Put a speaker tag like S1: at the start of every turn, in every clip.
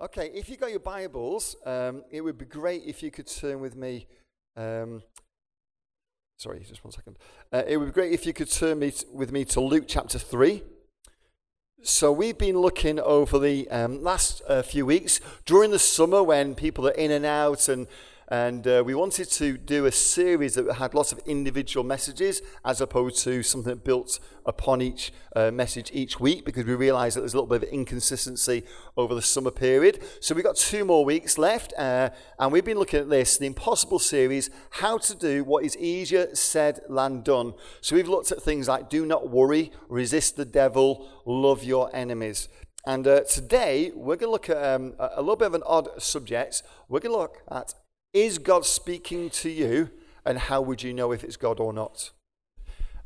S1: Okay, if you got your Bibles, um, it would be great if you could turn with me. Um, sorry, just one second. Uh, it would be great if you could turn me t- with me to Luke chapter 3. So, we've been looking over the um, last uh, few weeks during the summer when people are in and out and and uh, we wanted to do a series that had lots of individual messages as opposed to something that built upon each uh, message each week because we realized that there's a little bit of inconsistency over the summer period. So we've got two more weeks left, uh, and we've been looking at this the impossible series how to do what is easier said than done. So we've looked at things like do not worry, resist the devil, love your enemies. And uh, today we're going to look at um, a little bit of an odd subject. We're going to look at is God speaking to you? And how would you know if it's God or not?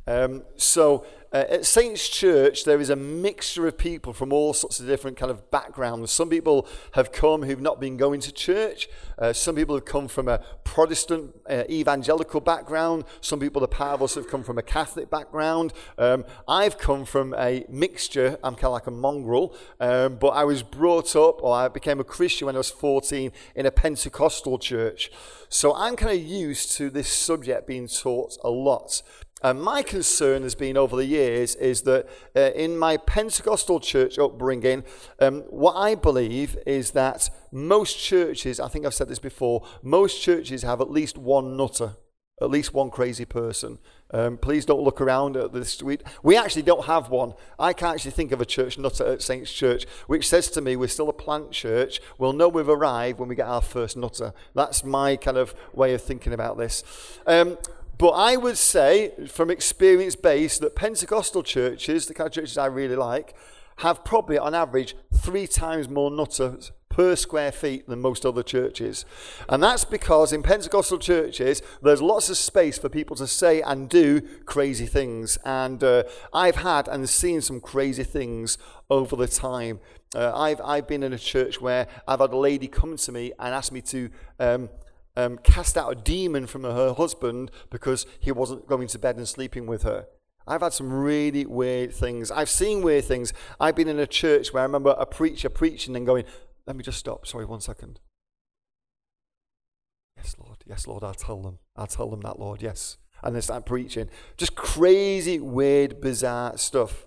S1: Um, so uh, at Saints Church, there is a mixture of people from all sorts of different kind of backgrounds. Some people have come who've not been going to church. Uh, some people have come from a Protestant uh, evangelical background. Some people, the part of us, have come from a Catholic background. Um, I've come from a mixture. I'm kind of like a mongrel. Um, but I was brought up, or I became a Christian when I was 14 in a Pentecostal church. So I'm kind of used to this subject being taught a lot. And my concern has been over the years is that uh, in my Pentecostal church upbringing, um, what I believe is that most churches, I think I've said this before, most churches have at least one nutter, at least one crazy person. Um, please don't look around at street. We actually don't have one. I can't actually think of a church nutter at Saints Church, which says to me, we're still a plant church. We'll know we've arrived when we get our first nutter. That's my kind of way of thinking about this. Um, but I would say, from experience based, that Pentecostal churches, the kind of churches I really like, have probably on average three times more nutters per square feet than most other churches. And that's because in Pentecostal churches, there's lots of space for people to say and do crazy things. And uh, I've had and seen some crazy things over the time. Uh, I've, I've been in a church where I've had a lady come to me and ask me to. Um, um, cast out a demon from her husband because he wasn't going to bed and sleeping with her. I've had some really weird things. I've seen weird things. I've been in a church where I remember a preacher preaching and going, Let me just stop. Sorry, one second. Yes, Lord. Yes, Lord. I'll tell them. I'll tell them that, Lord. Yes. And they start preaching. Just crazy, weird, bizarre stuff.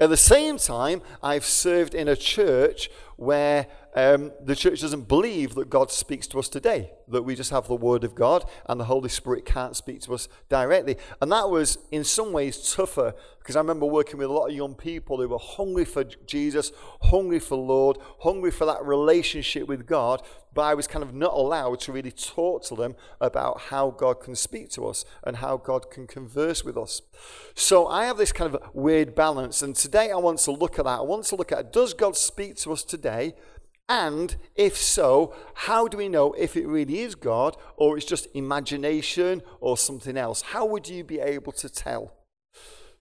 S1: At the same time, I've served in a church where um, the church doesn't believe that God speaks to us today, that we just have the Word of God and the Holy Spirit can't speak to us directly. And that was, in some ways, tougher because I remember working with a lot of young people who were hungry for Jesus, hungry for Lord, hungry for that relationship with God, but I was kind of not allowed to really talk to them about how God can speak to us and how God can converse with us. So I have this kind of weird balance, and today I want to look at that. I want to look at does God speak to us today? And if so, how do we know if it really is God or it's just imagination or something else? How would you be able to tell?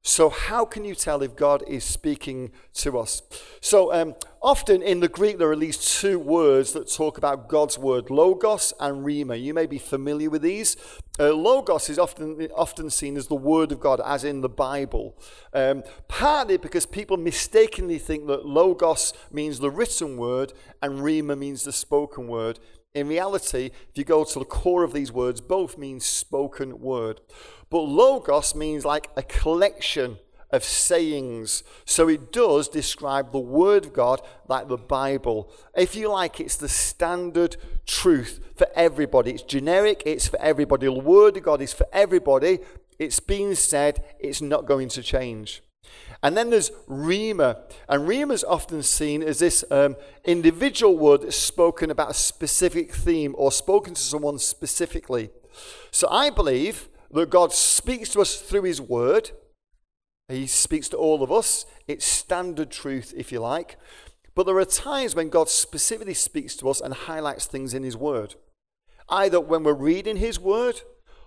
S1: So, how can you tell if God is speaking to us? So, um, often in the Greek, there are at least two words that talk about God's word logos and rhema. You may be familiar with these. Uh, logos is often, often seen as the word of God, as in the Bible. Um, partly because people mistakenly think that logos means the written word and rhema means the spoken word. In reality, if you go to the core of these words, both mean spoken word. But logos means like a collection of sayings. So it does describe the Word of God like the Bible. If you like, it's the standard truth for everybody. It's generic, it's for everybody. The Word of God is for everybody. It's been said, it's not going to change. And then there's Rhema. And Rhema is often seen as this um, individual word that's spoken about a specific theme or spoken to someone specifically. So I believe that God speaks to us through His Word. He speaks to all of us. It's standard truth, if you like. But there are times when God specifically speaks to us and highlights things in His Word, either when we're reading His Word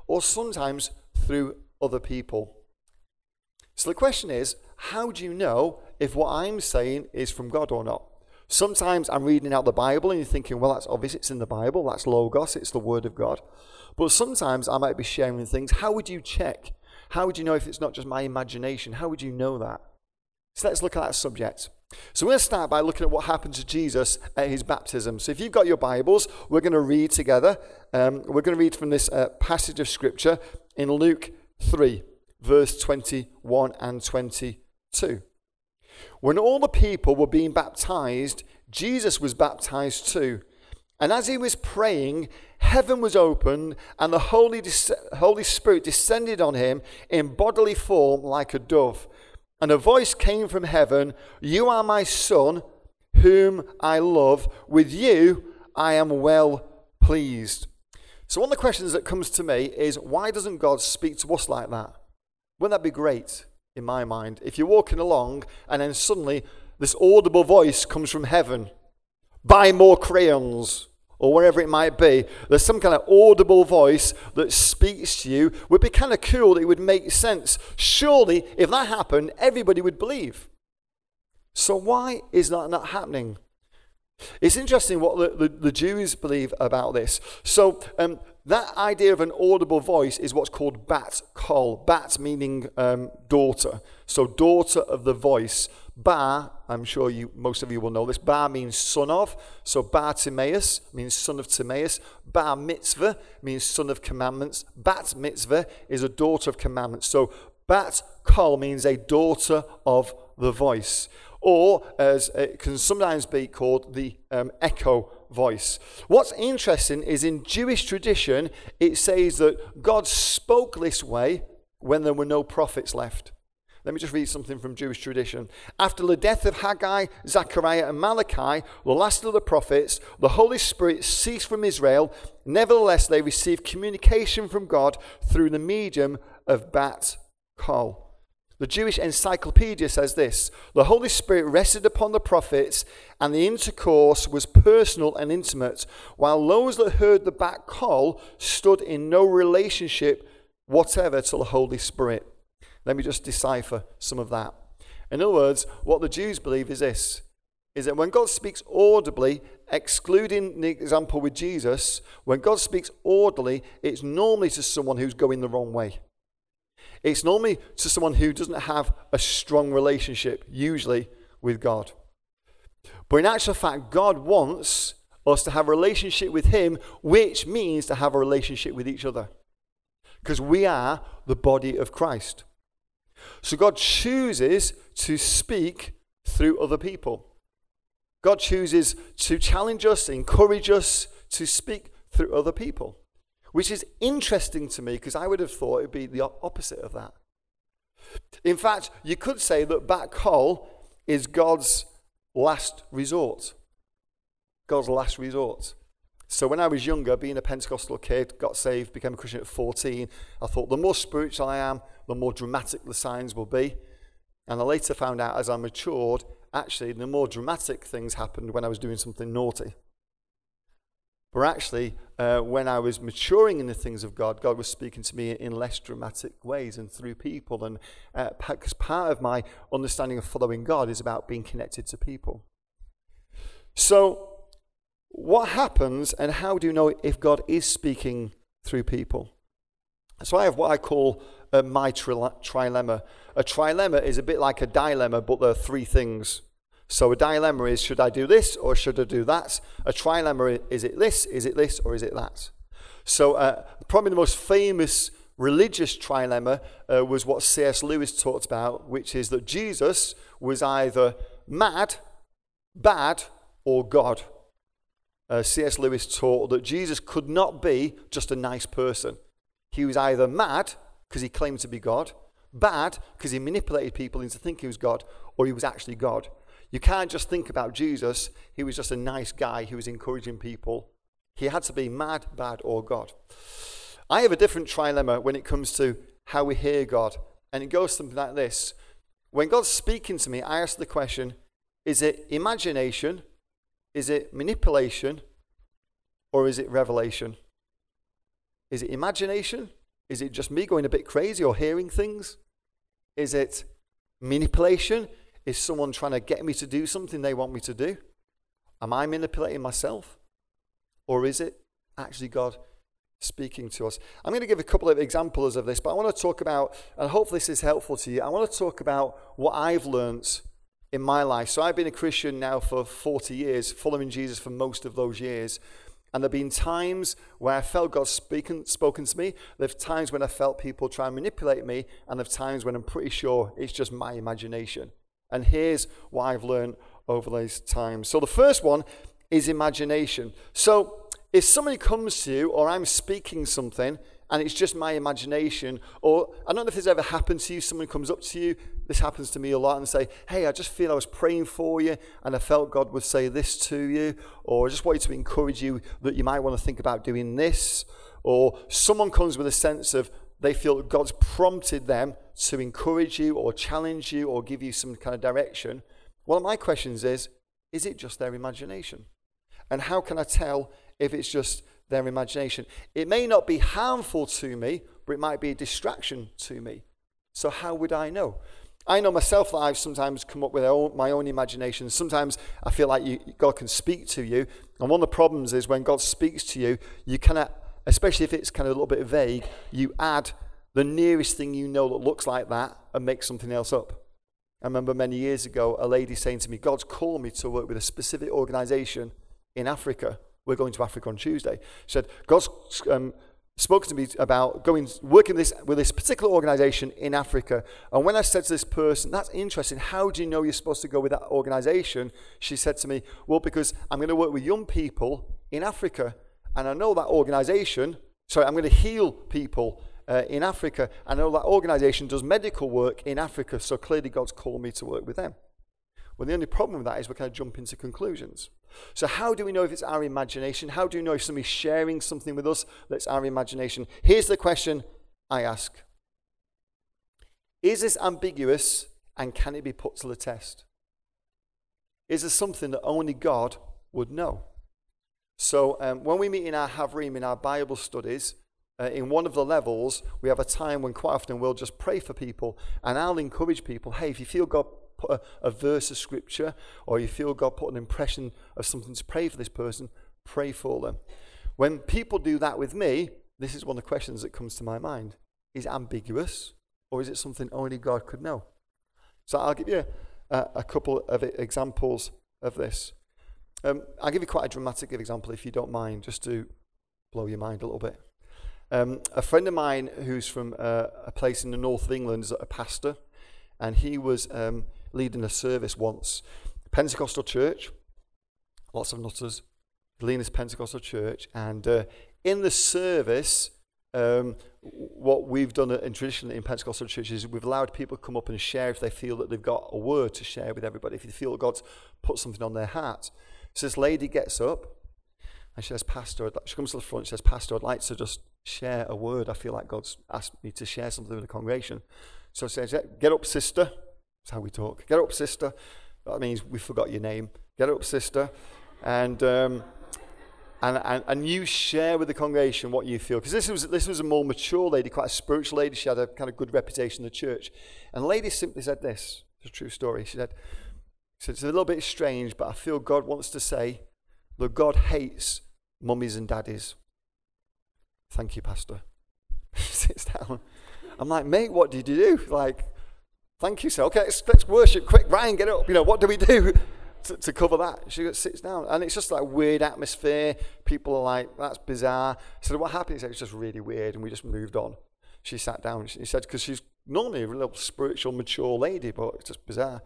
S1: or sometimes through other people. So the question is how do you know if what I'm saying is from God or not? Sometimes I'm reading out the Bible and you're thinking, well, that's obvious, it's in the Bible, that's Logos, it's the Word of God. But sometimes I might be sharing things. How would you check? How would you know if it's not just my imagination? How would you know that? So let's look at that subject. So we're going to start by looking at what happened to Jesus at his baptism. So if you've got your Bibles, we're going to read together. Um, we're going to read from this uh, passage of Scripture in Luke 3, verse 21 and 22. When all the people were being baptized, Jesus was baptized too. And as he was praying, heaven was opened, and the Holy, Holy Spirit descended on him in bodily form like a dove. And a voice came from heaven You are my Son, whom I love. With you I am well pleased. So, one of the questions that comes to me is why doesn't God speak to us like that? Wouldn't that be great in my mind? If you're walking along and then suddenly this audible voice comes from heaven buy more crayons or whatever it might be, there's some kind of audible voice that speaks to you, would be kind of cool, it would make sense. Surely, if that happened, everybody would believe. So, why is that not happening? It's interesting what the, the, the Jews believe about this. So, um, that idea of an audible voice is what's called bat kol. Bat meaning um, daughter. So, daughter of the voice. Bar, I'm sure you most of you will know this. Bar means son of. So Bar Timaeus means son of Timaeus. Bar mitzvah means son of commandments. Bat mitzvah is a daughter of commandments. So Bat kol means a daughter of the voice. Or as it can sometimes be called the um, echo voice. What's interesting is in Jewish tradition, it says that God spoke this way when there were no prophets left. Let me just read something from Jewish tradition. After the death of Haggai, Zechariah, and Malachi, the last of the prophets, the Holy Spirit ceased from Israel. Nevertheless, they received communication from God through the medium of Bat Kol. The Jewish Encyclopedia says this The Holy Spirit rested upon the prophets, and the intercourse was personal and intimate, while those that heard the bat kol stood in no relationship whatever to the Holy Spirit. Let me just decipher some of that. In other words, what the Jews believe is this is that when God speaks audibly, excluding the example with Jesus, when God speaks audibly, it's normally to someone who's going the wrong way. It's normally to someone who doesn't have a strong relationship, usually with God. But in actual fact, God wants us to have a relationship with Him, which means to have a relationship with each other. Because we are the body of Christ. So God chooses to speak through other people. God chooses to challenge us, encourage us to speak through other people, which is interesting to me because I would have thought it would be the opposite of that. In fact, you could say that bat Kol is God's last resort. God's last resort. So when I was younger, being a Pentecostal kid, got saved, became a Christian at 14, I thought the more spiritual I am, the more dramatic the signs will be. And I later found out as I matured, actually, the more dramatic things happened when I was doing something naughty. But actually, uh, when I was maturing in the things of God, God was speaking to me in less dramatic ways and through people. And uh, because part of my understanding of following God is about being connected to people. So, what happens and how do you know if God is speaking through people? So I have what I call a my trilemma. A trilemma is a bit like a dilemma, but there are three things. So a dilemma is should I do this or should I do that? A trilemma is it this, is it this, or is it that? So uh, probably the most famous religious trilemma uh, was what C.S. Lewis talked about, which is that Jesus was either mad, bad, or God uh, C.S. Lewis taught that Jesus could not be just a nice person. He was either mad because he claimed to be God, bad because he manipulated people into thinking he was God, or he was actually God. You can't just think about Jesus, he was just a nice guy who was encouraging people. He had to be mad, bad, or God. I have a different trilemma when it comes to how we hear God, and it goes something like this. When God's speaking to me, I ask the question is it imagination is it manipulation or is it revelation? Is it imagination? Is it just me going a bit crazy or hearing things? Is it manipulation? Is someone trying to get me to do something they want me to do? Am I manipulating myself? Or is it actually God speaking to us. I'm going to give a couple of examples of this, but I want to talk about, and hopefully this is helpful to you, I want to talk about what I've learnt in my life. So I've been a Christian now for 40 years, following Jesus for most of those years. And there have been times where I felt God speaking, spoken to me. There have times when I felt people try and manipulate me. And there have times when I'm pretty sure it's just my imagination. And here's what I've learned over these times. So the first one is imagination. So if somebody comes to you or I'm speaking something and it's just my imagination, or I don't know if this ever happened to you, someone comes up to you, this happens to me a lot, and say, Hey, I just feel I was praying for you and I felt God would say this to you, or I just wanted to encourage you that you might want to think about doing this, or someone comes with a sense of they feel that God's prompted them to encourage you or challenge you or give you some kind of direction. One of my questions is, is it just their imagination? And how can I tell if it's just their imagination. It may not be harmful to me, but it might be a distraction to me. So, how would I know? I know myself that I've sometimes come up with my own imagination. Sometimes I feel like you, God can speak to you. And one of the problems is when God speaks to you, you cannot, especially if it's kind of a little bit vague, you add the nearest thing you know that looks like that and make something else up. I remember many years ago a lady saying to me, God's called me to work with a specific organization in Africa. We're going to Africa on Tuesday. She said, God's um, spoken to me about going working this, with this particular organization in Africa. And when I said to this person, that's interesting, how do you know you're supposed to go with that organization? She said to me, well, because I'm going to work with young people in Africa. And I know that organization, sorry, I'm going to heal people uh, in Africa. I know that organization does medical work in Africa. So clearly God's called me to work with them. Well, the only problem with that is we kind of jump into conclusions. So, how do we know if it's our imagination? How do we know if somebody's sharing something with us that's our imagination? Here's the question I ask Is this ambiguous and can it be put to the test? Is there something that only God would know? So, um, when we meet in our Havrim, in our Bible studies, uh, in one of the levels, we have a time when quite often we'll just pray for people, and I'll encourage people hey, if you feel God put a, a verse of scripture or you feel God put an impression of something to pray for this person, pray for them. When people do that with me, this is one of the questions that comes to my mind. Is ambiguous or is it something only God could know? So I'll give you a, a couple of examples of this. Um, I'll give you quite a dramatic example if you don't mind, just to blow your mind a little bit. Um, a friend of mine who's from uh, a place in the north of England is a pastor, and he was um, leading a service once. Pentecostal church, lots of nutters, this Pentecostal church, and uh, in the service, um, what we've done in traditionally in Pentecostal churches is we've allowed people to come up and share if they feel that they've got a word to share with everybody, if they feel God's put something on their heart. So this lady gets up and she says, Pastor, she comes to the front and says, Pastor, I'd like to just share a word. I feel like God's asked me to share something with the congregation. So she says, Get up, sister. That's how we talk. Get up, sister. That means we forgot your name. Get up, sister. And, um, and, and, and you share with the congregation what you feel. Because this was, this was a more mature lady, quite a spiritual lady. She had a kind of good reputation in the church. And the lady simply said this. It's a true story. She said, said, It's a little bit strange, but I feel God wants to say that God hates mummies and daddies. Thank you, Pastor. She sits down. I'm like, mate, what did you do? Like, Thank you, sir. Okay, let's, let's worship quick. Ryan, get up. You know, what do we do to, to cover that? She sits down. And it's just like weird atmosphere. People are like, that's bizarre. So what happened is it was just really weird and we just moved on. She sat down. She said, because she's normally a little spiritual, mature lady, but it's just bizarre.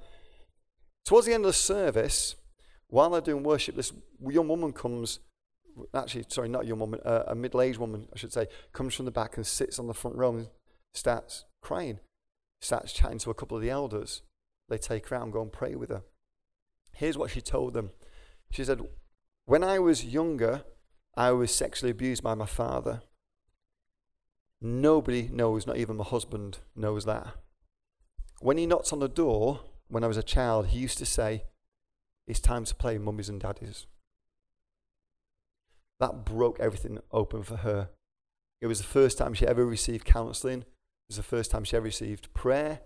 S1: Towards the end of the service, while they're doing worship, this young woman comes, actually, sorry, not a young woman, uh, a middle aged woman, I should say, comes from the back and sits on the front row and starts crying starts chatting to a couple of the elders. They take her out and go and pray with her. Here's what she told them. She said, When I was younger, I was sexually abused by my father. Nobody knows, not even my husband knows that. When he knocked on the door when I was a child, he used to say, It's time to play mummies and daddies. That broke everything open for her. It was the first time she ever received counseling. It was the first time she ever received prayer.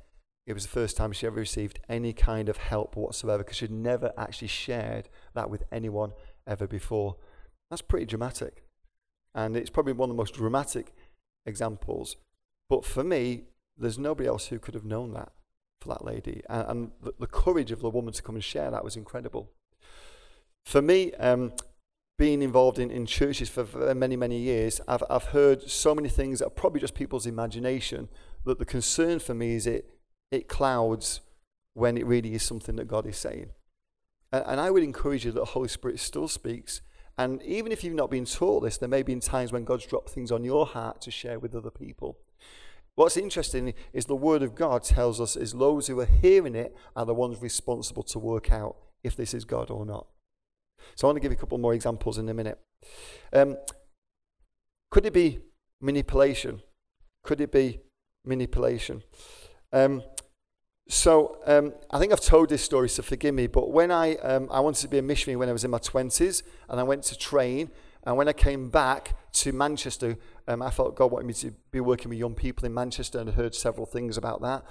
S1: It was the first time she ever received any kind of help whatsoever because she'd never actually shared that with anyone ever before. That's pretty dramatic. And it's probably one of the most dramatic examples. But for me, there's nobody else who could have known that for that lady. And, and the, the, courage of the woman to come and share that was incredible. For me, um, being involved in, in churches for, for many, many years, I've, I've heard so many things that are probably just people's imagination that the concern for me is it, it clouds when it really is something that God is saying. And, and I would encourage you that the Holy Spirit still speaks. And even if you've not been taught this, there may be times when God's dropped things on your heart to share with other people. What's interesting is the Word of God tells us is those who are hearing it are the ones responsible to work out if this is God or not. So I want to give you a couple more examples in a minute. Um, could it be manipulation? Could it be manipulation? Um, so um, I think I've told this story, so forgive me. But when I um, I wanted to be a missionary when I was in my twenties, and I went to train, and when I came back to Manchester, um, I felt God wanted me to be working with young people in Manchester, and I heard several things about that.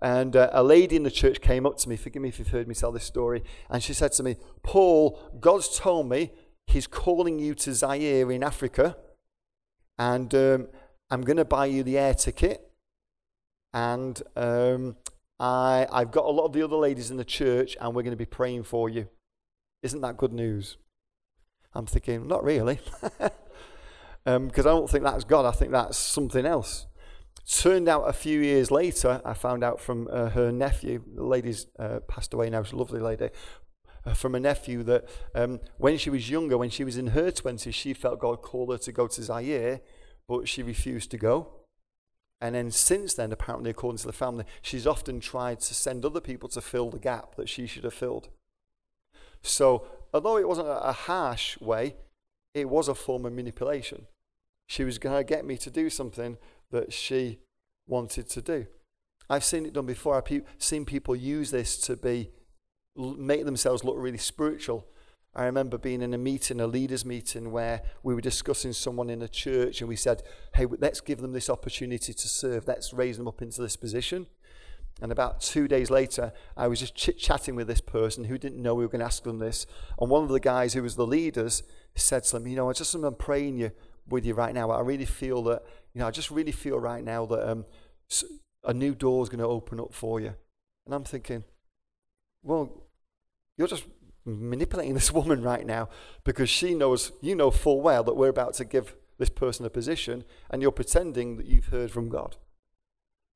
S1: And uh, a lady in the church came up to me, forgive me if you've heard me tell this story, and she said to me, Paul, God's told me he's calling you to Zaire in Africa, and um, I'm going to buy you the air ticket, and um, I, I've got a lot of the other ladies in the church, and we're going to be praying for you. Isn't that good news? I'm thinking, not really. Because um, I don't think that's God, I think that's something else. Turned out a few years later, I found out from uh, her nephew, the lady's uh, passed away now, she's a lovely lady, uh, from a nephew that um, when she was younger, when she was in her 20s, she felt God called her to go to Zaire, but she refused to go. And then since then, apparently, according to the family, she's often tried to send other people to fill the gap that she should have filled. So, although it wasn't a harsh way, it was a form of manipulation. She was going to get me to do something that she wanted to do. I've seen it done before. I've seen people use this to be make themselves look really spiritual. I remember being in a meeting, a leaders' meeting, where we were discussing someone in a church, and we said, "Hey, let's give them this opportunity to serve. Let's raise them up into this position." And about two days later, I was just chit chatting with this person who didn't know we were going to ask them this. And one of the guys who was the leaders said to them, You know, I just am praying you with you right now. I really feel that you know, I just really feel right now that um, a new door is going to open up for you. And I'm thinking, well, you're just manipulating this woman right now because she knows, you know full well that we're about to give this person a position and you're pretending that you've heard from God.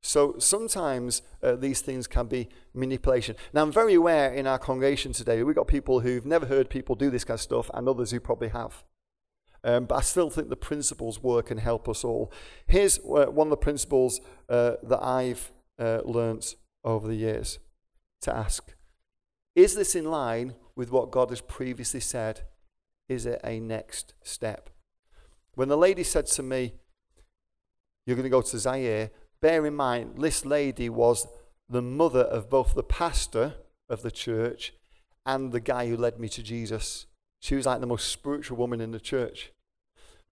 S1: So sometimes uh, these things can be manipulation. Now, I'm very aware in our congregation today, we've got people who've never heard people do this kind of stuff and others who probably have. Um, but I still think the principles work and help us all. Here's uh, one of the principles uh, that I've uh, learnt over the years to ask Is this in line with what God has previously said? Is it a next step? When the lady said to me, You're going to go to Zaire, bear in mind, this lady was the mother of both the pastor of the church and the guy who led me to Jesus. She was like the most spiritual woman in the church.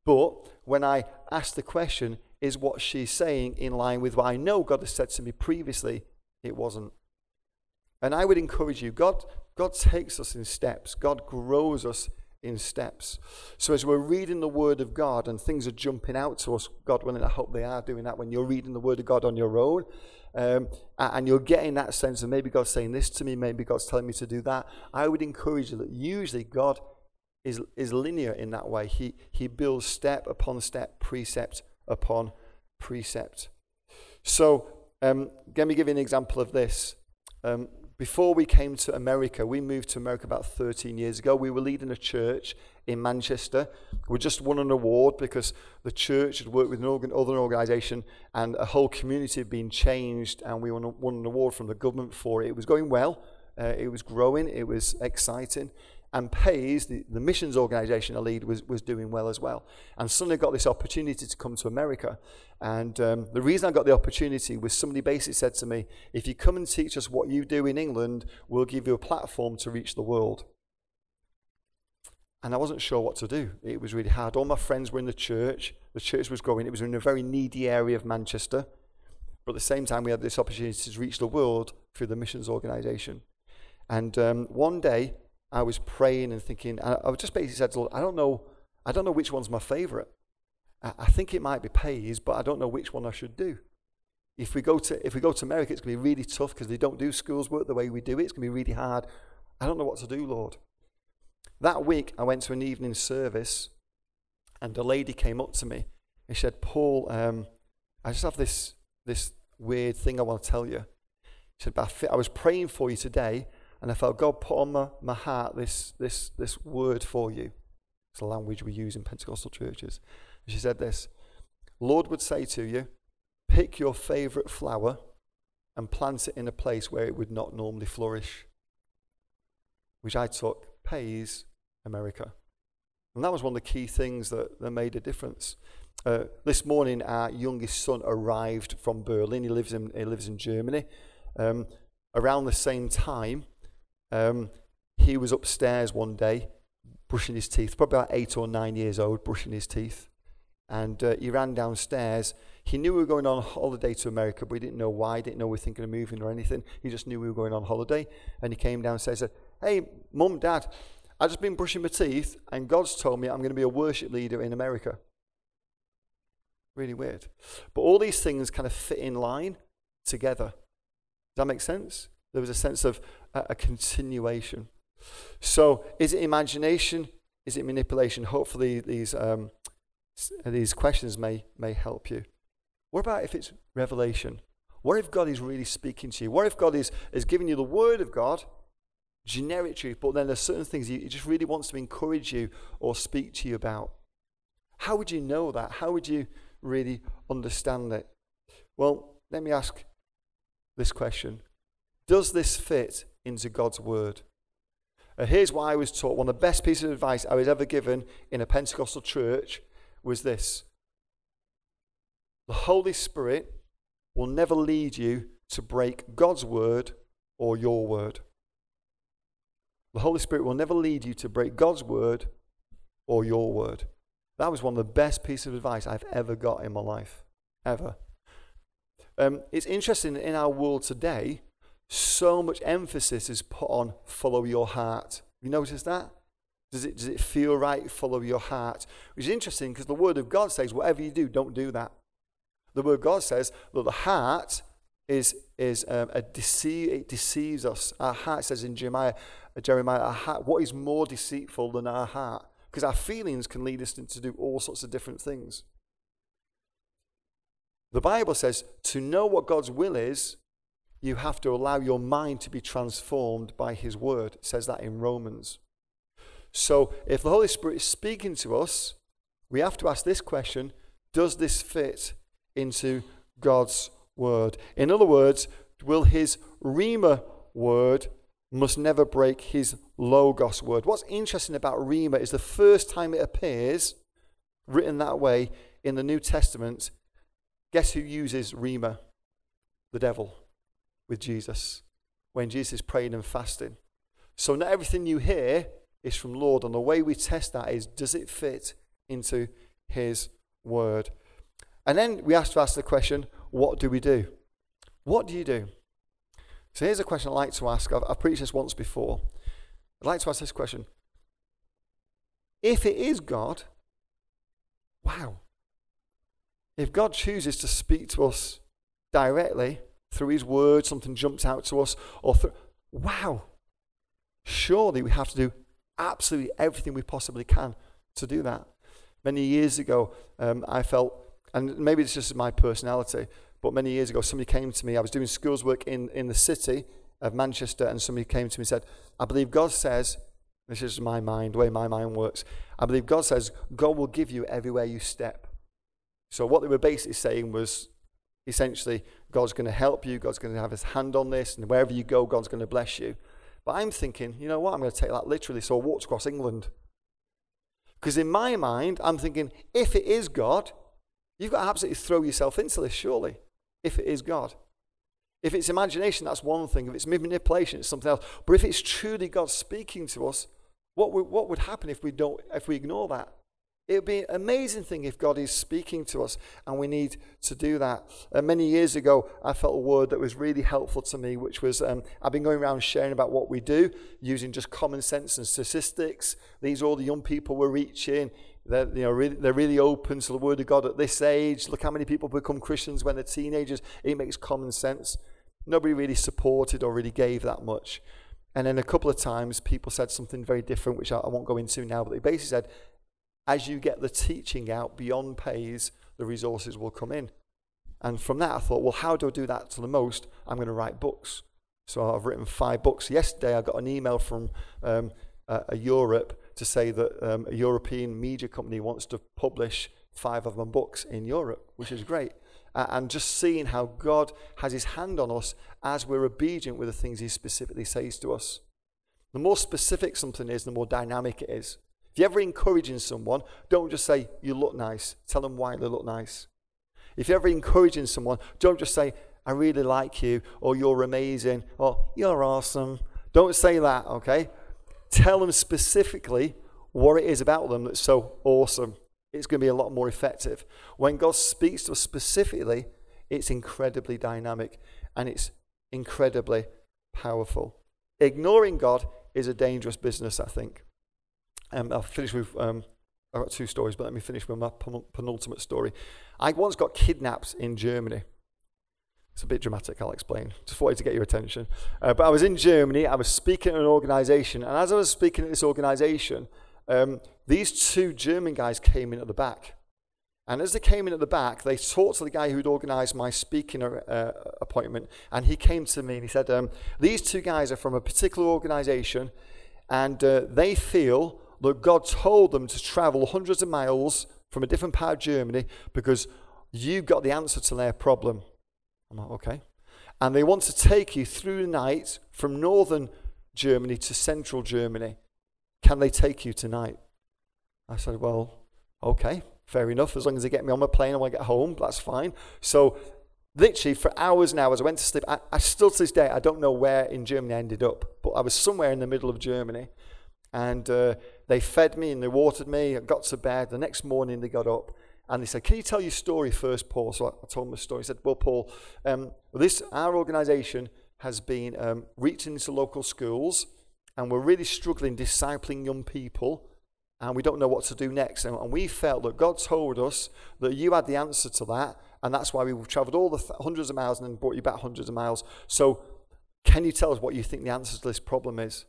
S1: But when I asked the question, is what she's saying in line with what I know God has said to me previously? It wasn't. And I would encourage you, God, God takes us in steps, God grows us in steps. So as we're reading the Word of God and things are jumping out to us, God willing, I hope they are doing that when you're reading the Word of God on your own. Um, and you're getting that sense of maybe God's saying this to me, maybe God's telling me to do that. I would encourage you that usually God is, is linear in that way. He, he builds step upon step, precept upon precept. So, um, let me give you an example of this. Um, before we came to America, we moved to America about 13 years ago. We were leading a church in Manchester. We just won an award because the church had worked with an organ, other organization and a whole community had been changed, and we won, won an award from the government for it. It was going well, uh, it was growing, it was exciting and Pais, the, the missions organization I lead, was, was doing well as well. And suddenly got this opportunity to come to America. And um, the reason I got the opportunity was somebody basically said to me, if you come and teach us what you do in England, we'll give you a platform to reach the world. And I wasn't sure what to do. It was really hard. All my friends were in the church. The church was growing. It was in a very needy area of Manchester. But at the same time, we had this opportunity to reach the world through the missions organization. And um, one day, I was praying and thinking, I, I just basically said, to I don't know, I don't know which one's my favorite. I think it might be Pais, but I don't know which one I should do. If we go to if we go to America, it's going to be really tough because they don't do schools work the way we do it. It's going to be really hard. I don't know what to do, Lord. That week, I went to an evening service, and a lady came up to me and she said, "Paul, um, I just have this this weird thing I want to tell you." She said, "But I, I was praying for you today, and I felt God put on my, my heart this this this word for you." It's the language we use in Pentecostal churches. And she said this: "Lord would say to you." Pick your favorite flower and plant it in a place where it would not normally flourish, which I took Pais America. And that was one of the key things that, that made a difference. Uh, this morning, our youngest son arrived from Berlin. He lives in, he lives in Germany. Um, around the same time, um, he was upstairs one day brushing his teeth, probably about eight or nine years old, brushing his teeth. And uh, he ran downstairs he knew we were going on holiday to America, but he didn't know why. Didn't know we were thinking of moving or anything. He just knew we were going on holiday. And he came downstairs and said, Hey, mum, dad, I've just been brushing my teeth, and God's told me I'm going to be a worship leader in America. Really weird. But all these things kind of fit in line together. Does that make sense? There was a sense of a, a continuation. So, is it imagination? Is it manipulation? Hopefully, these um, these questions may may help you. What about if it's revelation? What if God is really speaking to you? What if God is, is giving you the word of God, generic truth, but then there's certain things he, he just really wants to encourage you or speak to you about? How would you know that? How would you really understand it? Well, let me ask this question Does this fit into God's word? Uh, here's what I was taught. One of the best pieces of advice I was ever given in a Pentecostal church was this the Holy Spirit will never lead you to break God's word or your word. The Holy Spirit will never lead you to break God's word or your word. That was one of the best pieces of advice I've ever got in my life. Ever. Um, it's interesting in our world today, so much emphasis is put on follow your heart. You notice that? Does it, does it feel right? Follow your heart. Which is interesting because the Word of God says, whatever you do, don't do that. The word God says that the heart is, is um, a deceive, it deceives us. Our heart says in Jeremiah, uh, Jeremiah our heart, what is more deceitful than our heart? Because our feelings can lead us to do all sorts of different things. The Bible says to know what God's will is, you have to allow your mind to be transformed by His word. It says that in Romans. So if the Holy Spirit is speaking to us, we have to ask this question Does this fit into God's word. In other words, will his Rhema word must never break his Logos word. What's interesting about Rhema is the first time it appears written that way in the New Testament, guess who uses Rhema? The devil with Jesus when Jesus is praying and fasting. So not everything you hear is from Lord, and the way we test that is does it fit into his word? And then we have to ask the question, what do we do? What do you do? So here's a question I'd like to ask. I've, I've preached this once before. I'd like to ask this question. If it is God, wow. If God chooses to speak to us directly through His Word, something jumps out to us, or through, wow. Surely we have to do absolutely everything we possibly can to do that. Many years ago, um, I felt and maybe it's just my personality, but many years ago, somebody came to me. I was doing schools work in, in the city of Manchester, and somebody came to me and said, I believe God says, this is my mind, the way my mind works. I believe God says, God will give you everywhere you step. So, what they were basically saying was essentially, God's going to help you, God's going to have his hand on this, and wherever you go, God's going to bless you. But I'm thinking, you know what? I'm going to take that literally. So, I walked across England. Because in my mind, I'm thinking, if it is God, You've got to absolutely throw yourself into this, surely, if it is God. If it's imagination, that's one thing. If it's manipulation, it's something else. But if it's truly God speaking to us, what would, what would happen if we, don't, if we ignore that? It would be an amazing thing if God is speaking to us and we need to do that. Uh, many years ago, I felt a word that was really helpful to me, which was um, I've been going around sharing about what we do using just common sense and statistics. These are all the young people we're reaching. They're, you know, really, they're really open to the Word of God at this age. Look how many people become Christians when they're teenagers. It makes common sense. Nobody really supported or really gave that much. And then a couple of times, people said something very different, which I, I won't go into now, but they basically said, as you get the teaching out beyond Pais, the resources will come in. And from that, I thought, well, how do I do that to the most? I'm going to write books. So I've written five books. Yesterday, I got an email from um, a Europe to say that um, a European media company wants to publish five of my books in Europe, which is great. Uh, and just seeing how God has his hand on us as we're obedient with the things he specifically says to us. The more specific something is, the more dynamic it is. If you're ever encouraging someone, don't just say, You look nice. Tell them why they look nice. If you're ever encouraging someone, don't just say, I really like you, or you're amazing, or you're awesome. Don't say that, okay? Tell them specifically what it is about them that's so awesome. It's going to be a lot more effective. When God speaks to us specifically, it's incredibly dynamic and it's incredibly powerful. Ignoring God is a dangerous business, I think. Um, I'll finish with, um, I've got two stories, but let me finish with my penultimate story. I once got kidnapped in Germany. It's a bit dramatic, I'll explain. Just wanted to get your attention. Uh, but I was in Germany, I was speaking at an organization, and as I was speaking at this organization, um, these two German guys came in at the back. And as they came in at the back, they talked to the guy who'd organized my speaking uh, appointment, and he came to me and he said, um, These two guys are from a particular organization, and uh, they feel that God told them to travel hundreds of miles from a different part of Germany because you've got the answer to their problem. I'm like, okay. And they want to take you through the night from northern Germany to central Germany. Can they take you tonight? I said, well, okay, fair enough. As long as they get me on my plane and I get home, that's fine. So, literally, for hours and hours, I went to sleep. I, I still to this day, I don't know where in Germany I ended up, but I was somewhere in the middle of Germany. And uh, they fed me and they watered me. I got to bed. The next morning, they got up and they said, Can you tell your story first, Paul? So I told them the story. He said, Well, Paul, um, this, our organization has been um, reaching into local schools and we're really struggling discipling young people and we don't know what to do next. And, and we felt that God told us that you had the answer to that, and that's why we've traveled all the th- hundreds of miles and then brought you back hundreds of miles. So, can you tell us what you think the answer to this problem is?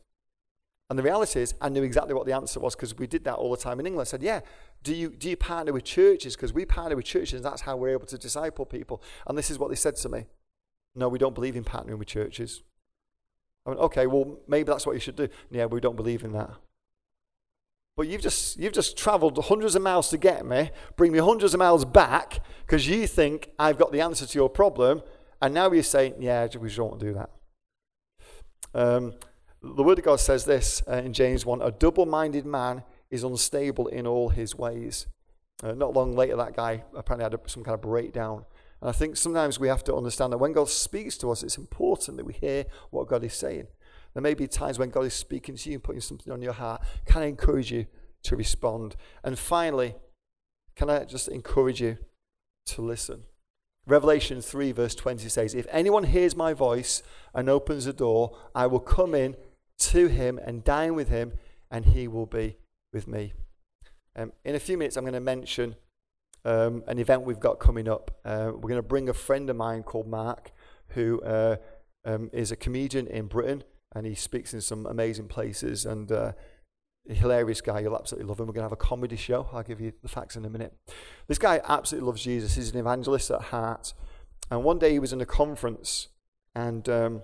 S1: And the reality is, I knew exactly what the answer was because we did that all the time in England. I said, Yeah, do you, do you partner with churches? Because we partner with churches, and that's how we're able to disciple people. And this is what they said to me No, we don't believe in partnering with churches. I went, Okay, well, maybe that's what you should do. Yeah, we don't believe in that. But you've just, you've just traveled hundreds of miles to get me, bring me hundreds of miles back because you think I've got the answer to your problem. And now you're saying, Yeah, we don't do that. Um, the Word of God says this uh, in James 1 A double minded man is unstable in all his ways. Uh, not long later, that guy apparently had a, some kind of breakdown. And I think sometimes we have to understand that when God speaks to us, it's important that we hear what God is saying. There may be times when God is speaking to you and putting something on your heart. Can I encourage you to respond? And finally, can I just encourage you to listen? Revelation 3, verse 20 says, If anyone hears my voice and opens the door, I will come in to him and dine with him, and he will be with me. Um, in a few minutes, I'm going to mention um, an event we've got coming up. Uh, we're going to bring a friend of mine called Mark, who uh, um, is a comedian in Britain, and he speaks in some amazing places. And uh, a hilarious guy, you'll absolutely love him. We're going to have a comedy show. I'll give you the facts in a minute. This guy absolutely loves Jesus. He's an evangelist at heart. And one day he was in a conference, and um,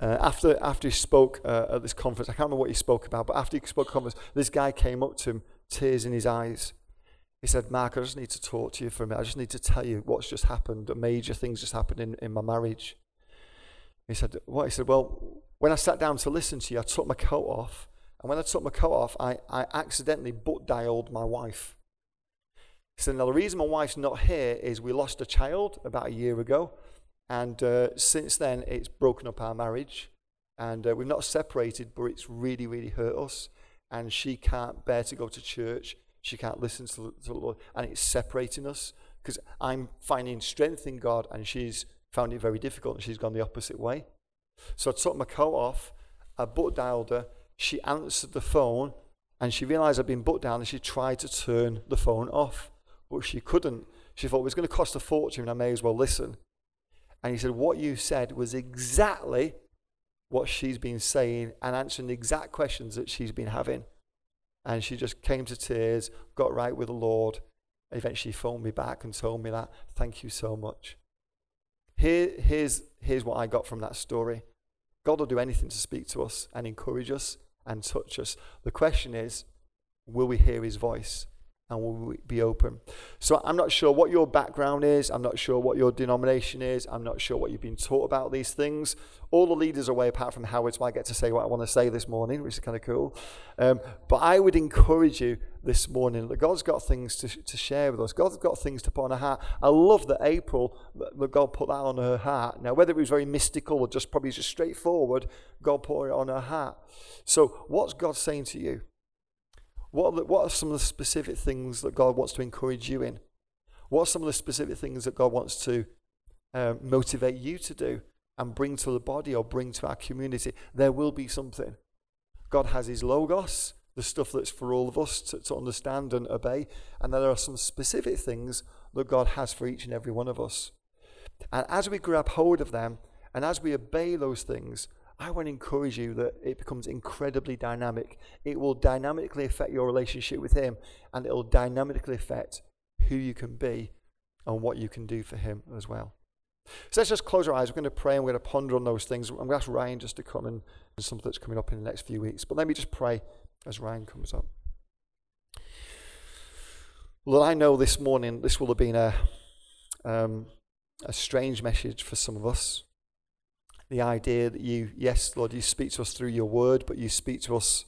S1: uh, after, after he spoke uh, at this conference, I can't remember what he spoke about, but after he spoke at conference, this guy came up to him, tears in his eyes. He said, Mark, I just need to talk to you for a minute. I just need to tell you what's just happened. Major things just happened in, in my marriage. He said, What? He said, Well, when I sat down to listen to you, I took my coat off. And when I took my coat off, I, I accidentally butt dialed my wife. He said, Now, the reason my wife's not here is we lost a child about a year ago. And uh, since then, it's broken up our marriage. And uh, we've not separated, but it's really, really hurt us. And she can't bear to go to church. She can't listen to the, Lord. And it's separating us because I'm finding strength in God and she's found it very difficult and she's gone the opposite way. So I took my coat off, I butt dialed her, she answered the phone, and she realized I'd been butt down and she tried to turn the phone off, but she couldn't. She thought it was going to cost a fortune, and I may as well listen. And he said, What you said was exactly what she's been saying and answering the exact questions that she's been having. And she just came to tears, got right with the Lord, and eventually phoned me back and told me that. Thank you so much. Here, here's, here's what I got from that story God will do anything to speak to us and encourage us and touch us. The question is, will we hear his voice? And will be open? So I'm not sure what your background is. I'm not sure what your denomination is. I'm not sure what you've been taught about these things. All the leaders away apart from Howard, so I get to say what I want to say this morning, which is kind of cool. Um, but I would encourage you this morning that God's got things to, to share with us. God's got things to put on our heart. I love that April, that God put that on her heart. Now, whether it was very mystical or just probably just straightforward, God put it on her heart. So, what's God saying to you? What are, the, what are some of the specific things that God wants to encourage you in? What are some of the specific things that God wants to um, motivate you to do and bring to the body or bring to our community? There will be something. God has His Logos, the stuff that's for all of us to, to understand and obey. And there are some specific things that God has for each and every one of us. And as we grab hold of them and as we obey those things, I want to encourage you that it becomes incredibly dynamic. It will dynamically affect your relationship with Him, and it will dynamically affect who you can be and what you can do for Him as well. So let's just close our eyes. We're going to pray and we're going to ponder on those things. I'm going to ask Ryan just to come and something that's coming up in the next few weeks. But let me just pray as Ryan comes up. Well, I know this morning this will have been a, um, a strange message for some of us the idea that you, yes, Lord, you speak to us through your word, but you speak to us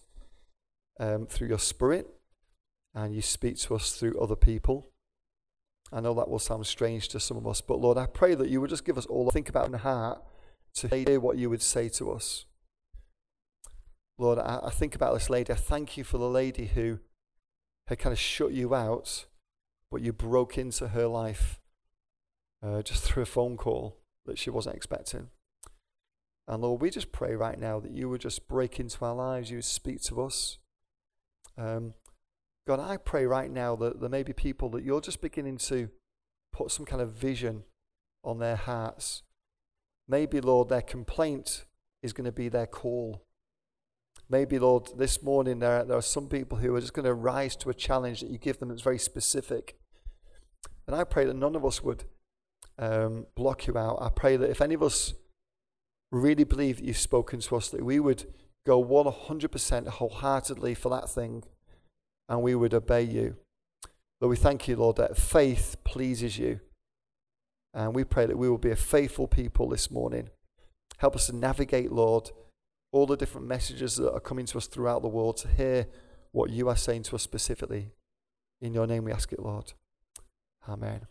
S1: um, through your spirit and you speak to us through other people. I know that will sound strange to some of us, but Lord, I pray that you would just give us all a think about in the heart to hear what you would say to us. Lord, I, I think about this lady. I thank you for the lady who had kind of shut you out, but you broke into her life uh, just through a phone call that she wasn't expecting. And Lord, we just pray right now that you would just break into our lives, you would speak to us. Um, God, I pray right now that there may be people that you're just beginning to put some kind of vision on their hearts. Maybe, Lord, their complaint is going to be their call. Maybe, Lord, this morning there, there are some people who are just going to rise to a challenge that you give them that's very specific. And I pray that none of us would um, block you out. I pray that if any of us really believe that you've spoken to us, that we would go 100% wholeheartedly for that thing and we would obey you. Lord, we thank you, Lord, that faith pleases you. And we pray that we will be a faithful people this morning. Help us to navigate, Lord, all the different messages that are coming to us throughout the world to hear what you are saying to us specifically. In your name we ask it, Lord. Amen.